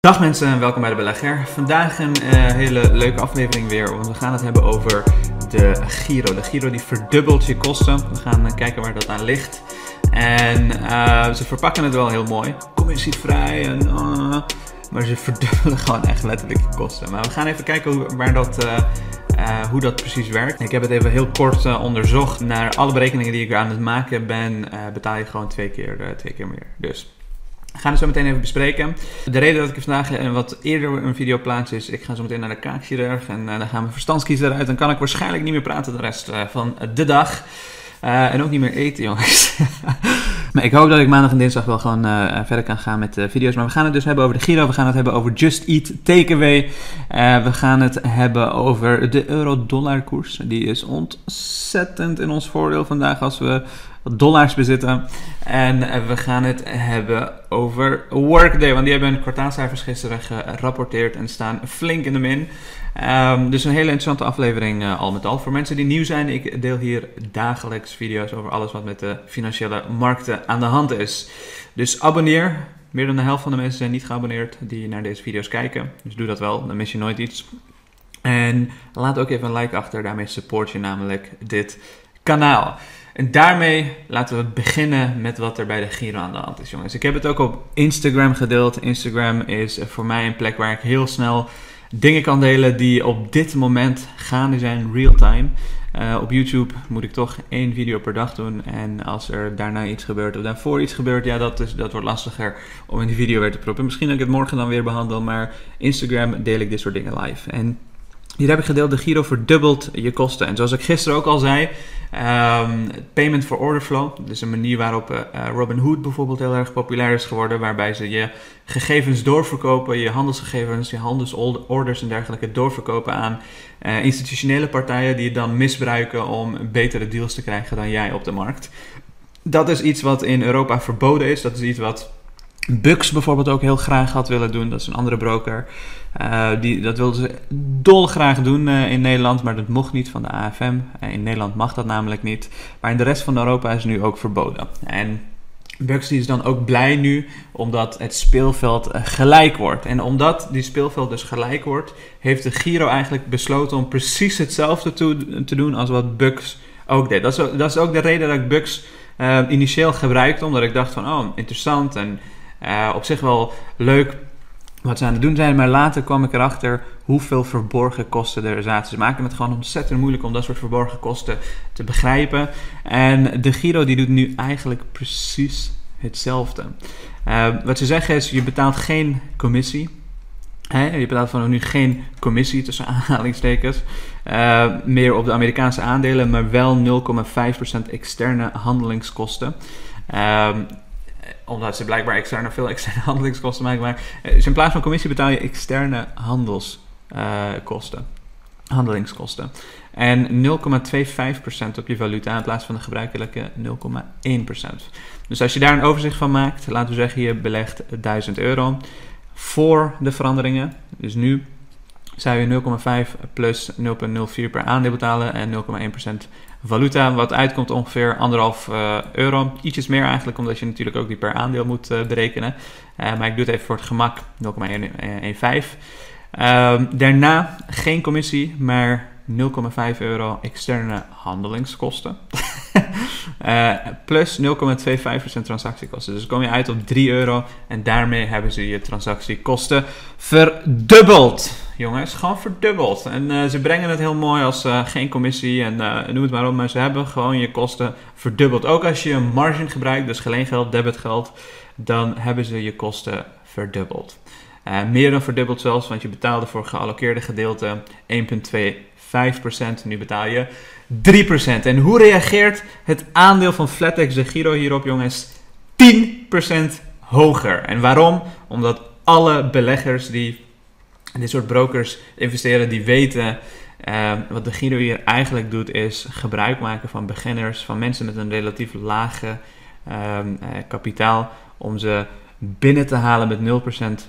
Dag mensen en welkom bij de Belegger. Vandaag een uh, hele leuke aflevering weer, want we gaan het hebben over de Giro. De Giro die verdubbelt je kosten. We gaan uh, kijken waar dat aan ligt. En uh, ze verpakken het wel heel mooi. Commissievrij en... maar ze verdubbelen gewoon echt letterlijk je kosten. Maar we gaan even kijken hoe, waar dat... Hoe dat precies werkt. Ik heb het even heel kort onderzocht. Naar alle berekeningen die ik aan het maken ben, betaal je gewoon twee keer, twee keer meer. Dus we gaan het zo meteen even bespreken. De reden dat ik vandaag een wat eerder een video plaats is, ik ga zo meteen naar de kaakchirurg en dan gaan mijn verstandskies eruit. Dan kan ik waarschijnlijk niet meer praten de rest van de dag. En ook niet meer eten, jongens. Maar ik hoop dat ik maandag en dinsdag wel gewoon uh, verder kan gaan met uh, video's. Maar we gaan het dus hebben over de Giro. We gaan het hebben over Just Eat Takeaway. We gaan het hebben over de euro-dollar koers. Die is ontzettend in ons voordeel vandaag als we dollars bezitten. En we gaan het hebben over Workday. Want die hebben hun kwartaalcijfers gisteren gerapporteerd en staan flink in de min. Um, dus een hele interessante aflevering uh, al met al. Voor mensen die nieuw zijn, ik deel hier dagelijks video's over alles wat met de financiële markten aan de hand is. Dus abonneer. Meer dan de helft van de mensen zijn niet geabonneerd die naar deze video's kijken. Dus doe dat wel, dan mis je nooit iets. En laat ook even een like achter, daarmee support je namelijk dit kanaal. En daarmee laten we beginnen met wat er bij de Giro aan de hand is, jongens. Ik heb het ook op Instagram gedeeld. Instagram is voor mij een plek waar ik heel snel dingen kan delen die op dit moment gaande zijn, real time. Uh, op YouTube moet ik toch één video per dag doen. En als er daarna iets gebeurt of daarvoor iets gebeurt, ja, dat, is, dat wordt lastiger om in die video weer te proppen. Misschien dat ik het morgen dan weer behandel, maar Instagram deel ik dit soort dingen live. En hier heb ik gedeeld, de Giro verdubbelt je kosten. En zoals ik gisteren ook al zei, um, payment for order flow. Dus een manier waarop uh, Robinhood bijvoorbeeld heel erg populair is geworden. Waarbij ze je gegevens doorverkopen, je handelsgegevens, je handelsorders en dergelijke doorverkopen aan uh, institutionele partijen. Die het dan misbruiken om betere deals te krijgen dan jij op de markt. Dat is iets wat in Europa verboden is. Dat is iets wat Bux bijvoorbeeld ook heel graag had willen doen. Dat is een andere broker. Uh, die, dat wilden ze dolgraag doen uh, in Nederland, maar dat mocht niet van de AFM. Uh, in Nederland mag dat namelijk niet. Maar in de rest van Europa is het nu ook verboden. En Bux is dan ook blij nu omdat het speelveld gelijk wordt. En omdat die speelveld dus gelijk wordt, heeft de Giro eigenlijk besloten om precies hetzelfde te, te doen als wat Bux ook deed. Dat is, dat is ook de reden dat ik Bux initieel gebruikte, omdat ik dacht van, oh, interessant en uh, op zich wel leuk wat ze aan het doen zijn. Maar later kwam ik erachter hoeveel verborgen kosten er zaten. Ze maken het gewoon ontzettend moeilijk om dat soort verborgen kosten te begrijpen. En de Giro die doet nu eigenlijk precies hetzelfde. Uh, wat ze zeggen is, je betaalt geen commissie. je betaalt vanaf nu geen commissie tussen aanhalingstekens. Uh, meer op de Amerikaanse aandelen, maar wel 0,5% externe handelingskosten. Uh, omdat ze blijkbaar externe, veel externe handelingskosten maken. Maar eh, dus in plaats van commissie betaal je externe handelskosten. handelingskosten. En 0,25% op je valuta in plaats van de gebruikelijke 0,1%. Dus als je daar een overzicht van maakt, laten we zeggen je belegt 1000 euro voor de veranderingen. Dus nu zou je 0,5 plus 0,04 per aandeel betalen en 0,1% valuta. Wat uitkomt ongeveer anderhalf uh, euro. Ietsjes meer eigenlijk, omdat je natuurlijk ook die per aandeel moet uh, berekenen. Uh, maar ik doe het even voor het gemak 0,15. Ehm, daarna geen commissie, maar 0,5 euro externe handelingskosten. uh, plus 0,25% transactiekosten. Dus kom je uit op 3 euro. En daarmee hebben ze je transactiekosten verdubbeld. Jongens, gewoon verdubbeld. En uh, ze brengen het heel mooi als uh, geen commissie en noem het maar op. Maar ze hebben gewoon je kosten verdubbeld. Ook als je een margin gebruikt, dus geleengeld, debitgeld, dan hebben ze je kosten verdubbeld. meer dan verdubbeld zelfs, want je betaalde voor gealloceerde gedeelte 1,2 5%. Nu betaal je 3%. En hoe reageert het aandeel van Flatex de Giro hierop, jongens? 10% hoger. En waarom? Omdat alle beleggers die dit soort brokers investeren, die weten uh, wat de Giro hier eigenlijk doet, is gebruik maken van beginners, van mensen met een relatief lage uh, kapitaal, om ze binnen te halen met 0%,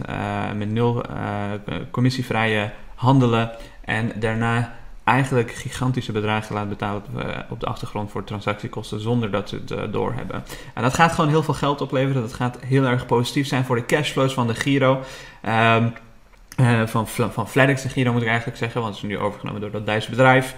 uh, met 0 uh, commissievrije handelen en daarna eigenlijk gigantische bedragen laat betalen op, de achtergrond voor transactiekosten zonder dat ze het doorhebben. En dat gaat gewoon heel veel geld opleveren. Dat gaat heel erg positief zijn voor de cashflows van de Giro. Ehm, van, van de Giro moet ik eigenlijk zeggen, want het is nu overgenomen door dat Duitse bedrijf.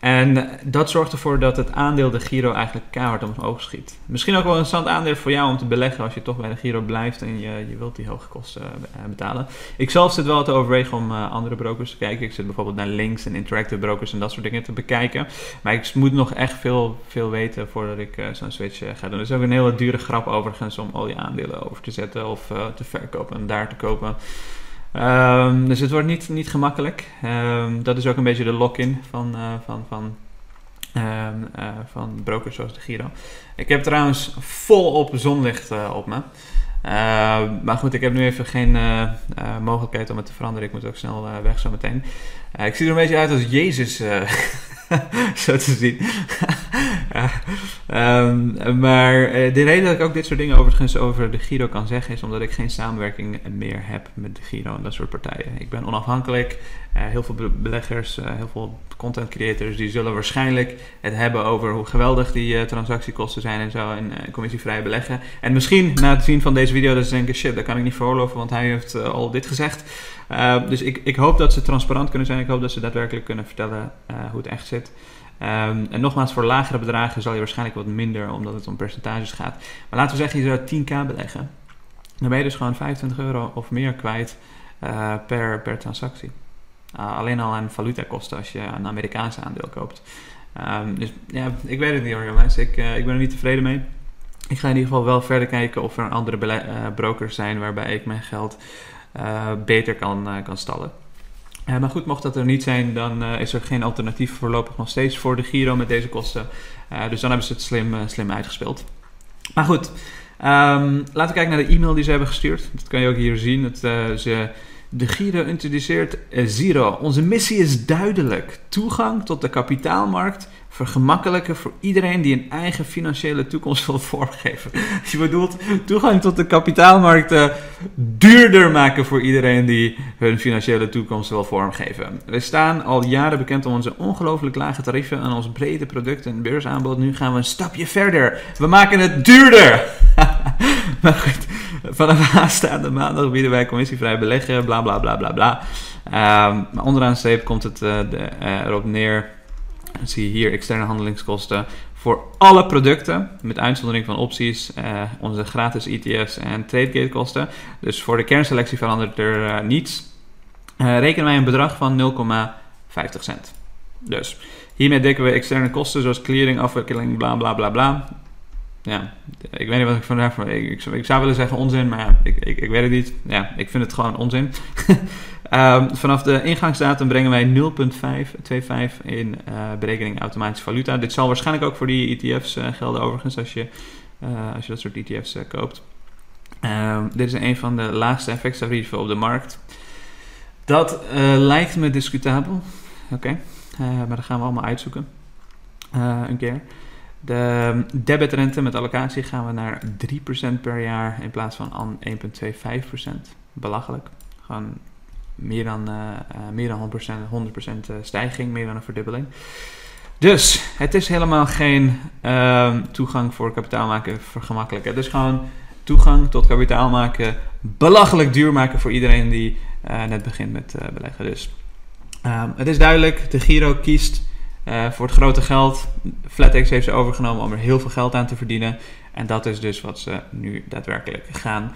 En dat zorgt ervoor dat het aandeel de Giro eigenlijk keihard omhoog schiet. Misschien ook wel een interessant aandeel voor jou om te beleggen als je toch bij de Giro blijft en je, je wilt die hoge kosten uh, betalen. Ik zelf zit wel te overwegen om andere brokers te kijken. Ik zit bijvoorbeeld naar Links en Interactive Brokers en dat soort dingen te bekijken. Maar ik moet nog echt veel, veel weten voordat ik zo'n switch ga doen. Er is ook een hele dure grap overigens om al je aandelen over te zetten of te verkopen en daar te kopen. Um, dus het wordt niet, niet gemakkelijk. Um, dat is ook een beetje de lock-in van, uh, van, van, um, uh, van brokers zoals de Giro. Ik heb trouwens volop zonlicht uh, op me. maar goed, ik heb nu even geen mogelijkheid om het te veranderen. Ik moet ook snel weg zo meteen. ik zie er een beetje uit als Jezus. zo te zien. um, maar uh, de reden dat ik ook dit soort dingen overigens over de Giro kan zeggen, is omdat ik geen samenwerking meer heb met de Giro en dat soort partijen. Ik ben onafhankelijk. Uh, heel veel beleggers, uh, heel veel content creators, die zullen waarschijnlijk het hebben over hoe geweldig die transactiekosten zijn en zo. En commissievrij beleggen. En misschien na het zien van deze video, dat ze denken: shit, dat kan ik niet veroorloven, want hij heeft al dit gezegd. Dus ik, ik hoop dat ze transparant kunnen zijn. Ik hoop dat ze daadwerkelijk kunnen vertellen hoe het echt zit. Um, en nogmaals, voor lagere bedragen zal je waarschijnlijk wat minder, omdat het om percentages gaat. Maar laten we zeggen, je zou 10k beleggen. Dan ben je dus gewoon 25 euro of meer kwijt per, per transactie. Alleen al aan valutakosten als je een Amerikaanse aandeel koopt. Um, dus ja, ik weet het niet hoor jongens. Ik, ik ben er niet tevreden mee. Ik ga in ieder geval wel verder kijken of er andere brokers zijn waarbij ik mijn geld uh, beter kan, uh, kan stallen. Uh, maar goed, mocht dat er niet zijn, dan is er geen alternatief voorlopig nog steeds voor de Giro met deze kosten. dus dan hebben ze het slim, slim uitgespeeld. Maar goed, um, laten we kijken naar de e-mail die ze hebben gestuurd. Dat kan je ook hier zien. Dat, ze, de Giro introduceert Zero. Onze missie is duidelijk. Toegang tot de kapitaalmarkt vergemakkelijken voor iedereen die een eigen financiële toekomst wil vormgeven. Je bedoelt toegang tot de kapitaalmarkten duurder maken voor iedereen die hun financiële toekomst wil vormgeven. We staan al jaren bekend om onze ongelooflijk lage tarieven en ons brede product- en beursaanbod. Nu gaan we een stapje verder. We maken het duurder! maar goed, vanaf aanstaande maandag bieden wij commissievrij beleggen, bla bla bla bla bla. Um, maar onderaan streep komt het uh, de, uh, erop neer dan zie je hier externe handelingskosten voor alle producten, met uitzondering van opties, uh, onze gratis ETF's en tradegate kosten. Dus voor de kernselectie verandert er niets. Rekenen wij een bedrag van 0,50 cent. Dus hiermee dekken we externe kosten zoals clearing, afwikkeling, bla bla bla bla. Ja, ik weet niet wat ik van. Ik, ik, ik, zou willen zeggen onzin, maar ik, ik, ik weet het niet. Ja, ik vind het gewoon onzin. Um, vanaf de ingangsdatum brengen wij 0,525 in uh, berekening automatische valuta. Dit zal waarschijnlijk ook voor die ETF's uh, gelden overigens als je, uh, als je dat soort ETF's koopt. Um, dit is een van de laagste effectstarieven op de markt. Dat lijkt me discutabel. Oké, maar dat gaan we allemaal uitzoeken. een keer. De debitrente met allocatie gaan we naar 3% per jaar in plaats van 1,25%. Belachelijk. Gewoon meer dan, uh, meer dan 100%, 100% eh, stijging, meer dan een verdubbeling. Dus het is helemaal geen uh, toegang voor kapitaal maken vergemakkelijken. Het is gewoon toegang tot kapitaal maken belachelijk duur maken voor iedereen die net begint met beleggen. Dus ehm, het is duidelijk, de Giro kiest voor het grote geld. FlatEx heeft ze overgenomen om er heel veel geld aan te verdienen. En dat is dus wat ze nu daadwerkelijk gaan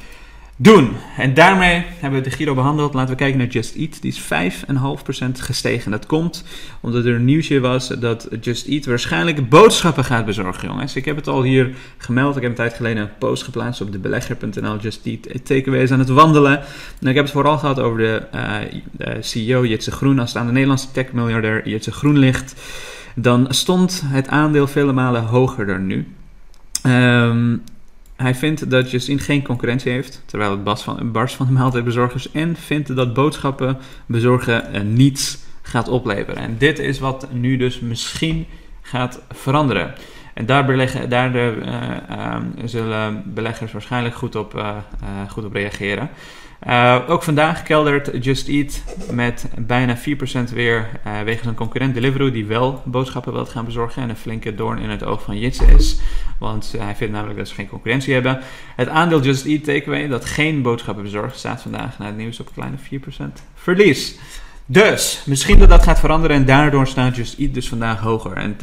doen. En daarmee hebben we de Giro behandeld. Laten we kijken naar Just Eat. Die is 5,5% gestegen. Dat komt omdat er een nieuwsje was dat Just Eat waarschijnlijk boodschappen gaat bezorgen, jongens. Ik heb het al hier gemeld. Ik heb een tijd geleden een post geplaatst op de belegger.nl. Just Eat takeaway is aan het wandelen. En ik heb het vooral gehad over de, uh, de CEO Jitse Groen. Als het aan de Nederlandse tech-miljardair Jitse Groen ligt, dan stond het aandeel vele malen hoger dan nu. Um, hij vindt dat Justine geen concurrentie heeft, terwijl het bas van, barst van de maaltijdbezorgers. En vindt dat boodschappen bezorgen uh, niets gaat opleveren. En dit is wat nu dus misschien gaat veranderen. En daar, beleggen, daar uh, uh, zullen beleggers waarschijnlijk goed op, goed op reageren. Uh, ook vandaag keldert Just Eat met bijna 4% weer uh, wegens een concurrent Deliveroo die wel boodschappen wil gaan bezorgen en een flinke doorn in het oog van Jitse is. Want hij vindt namelijk dat ze geen concurrentie hebben. Het aandeel Just Eat Takeaway dat geen boodschappen bezorgt staat vandaag naar het nieuws op kleine 4% verlies. Dus, misschien dat dat gaat veranderen en daardoor staat Just Eat dus vandaag hoger. En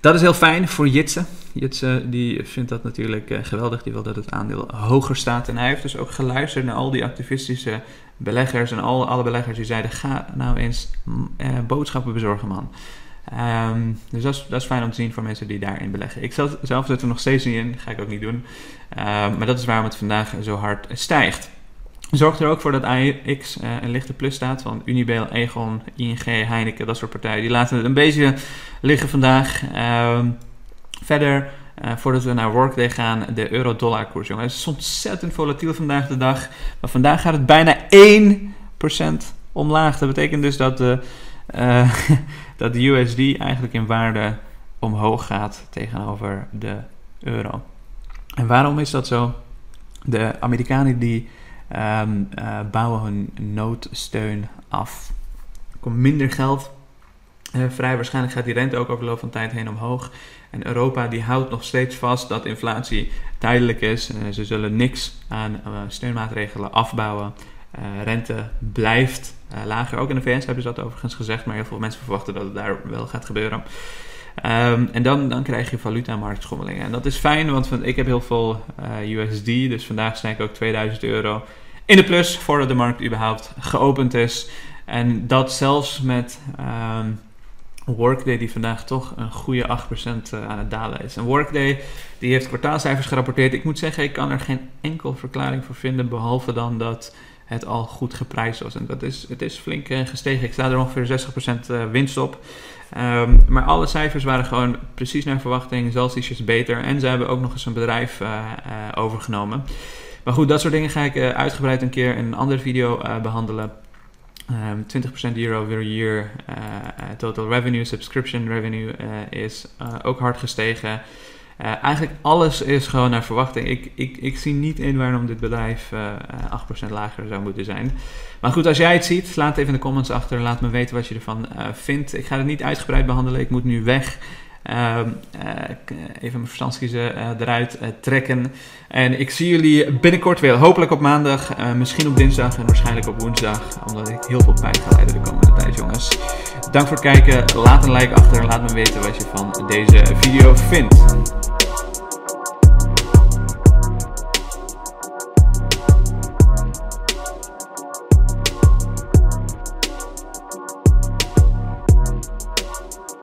dat is heel fijn voor Jitse. Jitse die vindt dat natuurlijk uh, geweldig. Die wil dat het aandeel hoger staat. En hij heeft dus ook geluisterd naar al die activistische beleggers en al, alle beleggers die zeiden: ga nou eens uh, boodschappen bezorgen, man. Um, dus dat is, dat is fijn om te zien voor mensen die daarin beleggen. Ik zelf, zelf er nog steeds niet in, ga ik ook niet doen. Uh, maar dat is waarom het vandaag zo hard stijgt. Zorgt er ook voor dat AX uh, een lichte plus staat. Want Unibail, Egon, ING, Heineken, dat soort partijen, die laten het een beetje liggen vandaag. Uh, verder, uh, voordat we naar Workday gaan, de euro-dollar koers, jongen. Het is ontzettend volatiel vandaag de dag. Maar vandaag gaat het bijna 1% omlaag. Dat betekent dus dat de, uh, dat de USD eigenlijk in waarde omhoog gaat tegenover de euro. En waarom is dat zo? De Amerikanen die um, uh, bouwen hun noodsteun af. Er komt minder geld vrij. Waarschijnlijk gaat die rente ook over de loop van tijd heen omhoog. En Europa die houdt nog steeds vast dat inflatie tijdelijk is. Uh, ze zullen niks aan steunmaatregelen afbouwen. rente blijft lager. Ook in de VS hebben ze dat overigens gezegd, maar heel veel mensen verwachten dat het daar wel gaat gebeuren. Um, en dan, dan krijg je valuta-marktschommelingen. En dat is fijn, want ik heb heel veel USD. Dus vandaag sta ik ook 2000 euro in de plus voordat de markt überhaupt geopend is. En dat zelfs met um, Workday, die vandaag toch een goede 8% eh, aan het dalen is. En Workday die heeft kwartaalcijfers gerapporteerd. Ik moet zeggen, ik kan er geen enkel verklaring voor vinden, behalve dan dat het al goed geprijsd was. En dat is, het is flink uh, gestegen. Ik sta er ongeveer 60% winst op. Um, maar alle cijfers waren gewoon precies naar verwachting, zelfs ietsjes beter. En ze hebben ook nog eens een bedrijf overgenomen. Maar goed, dat soort dingen ga ik uitgebreid een keer in een andere video behandelen. Um, 20% year over year total revenue, subscription revenue is ook hard gestegen. Uh, eigenlijk alles is gewoon naar verwachting. Ik, ik, ik zie niet in waarom dit bedrijf uh, uh, 8% lager zou moeten zijn. Maar goed, als jij het ziet, laat even in de comments achter. Laat me weten wat je ervan vindt. Ik ga het niet uitgebreid behandelen. Ik moet nu weg. Ehm, even mijn verstandskiezen eruit trekken. En ik zie jullie binnenkort weer. Hopelijk op maandag, misschien op dinsdag en waarschijnlijk op woensdag. Omdat ik heel veel pijn ga leiden de komende tijd, jongens. Dank voor het kijken. Laat een like achter laat me weten wat je van deze video vindt.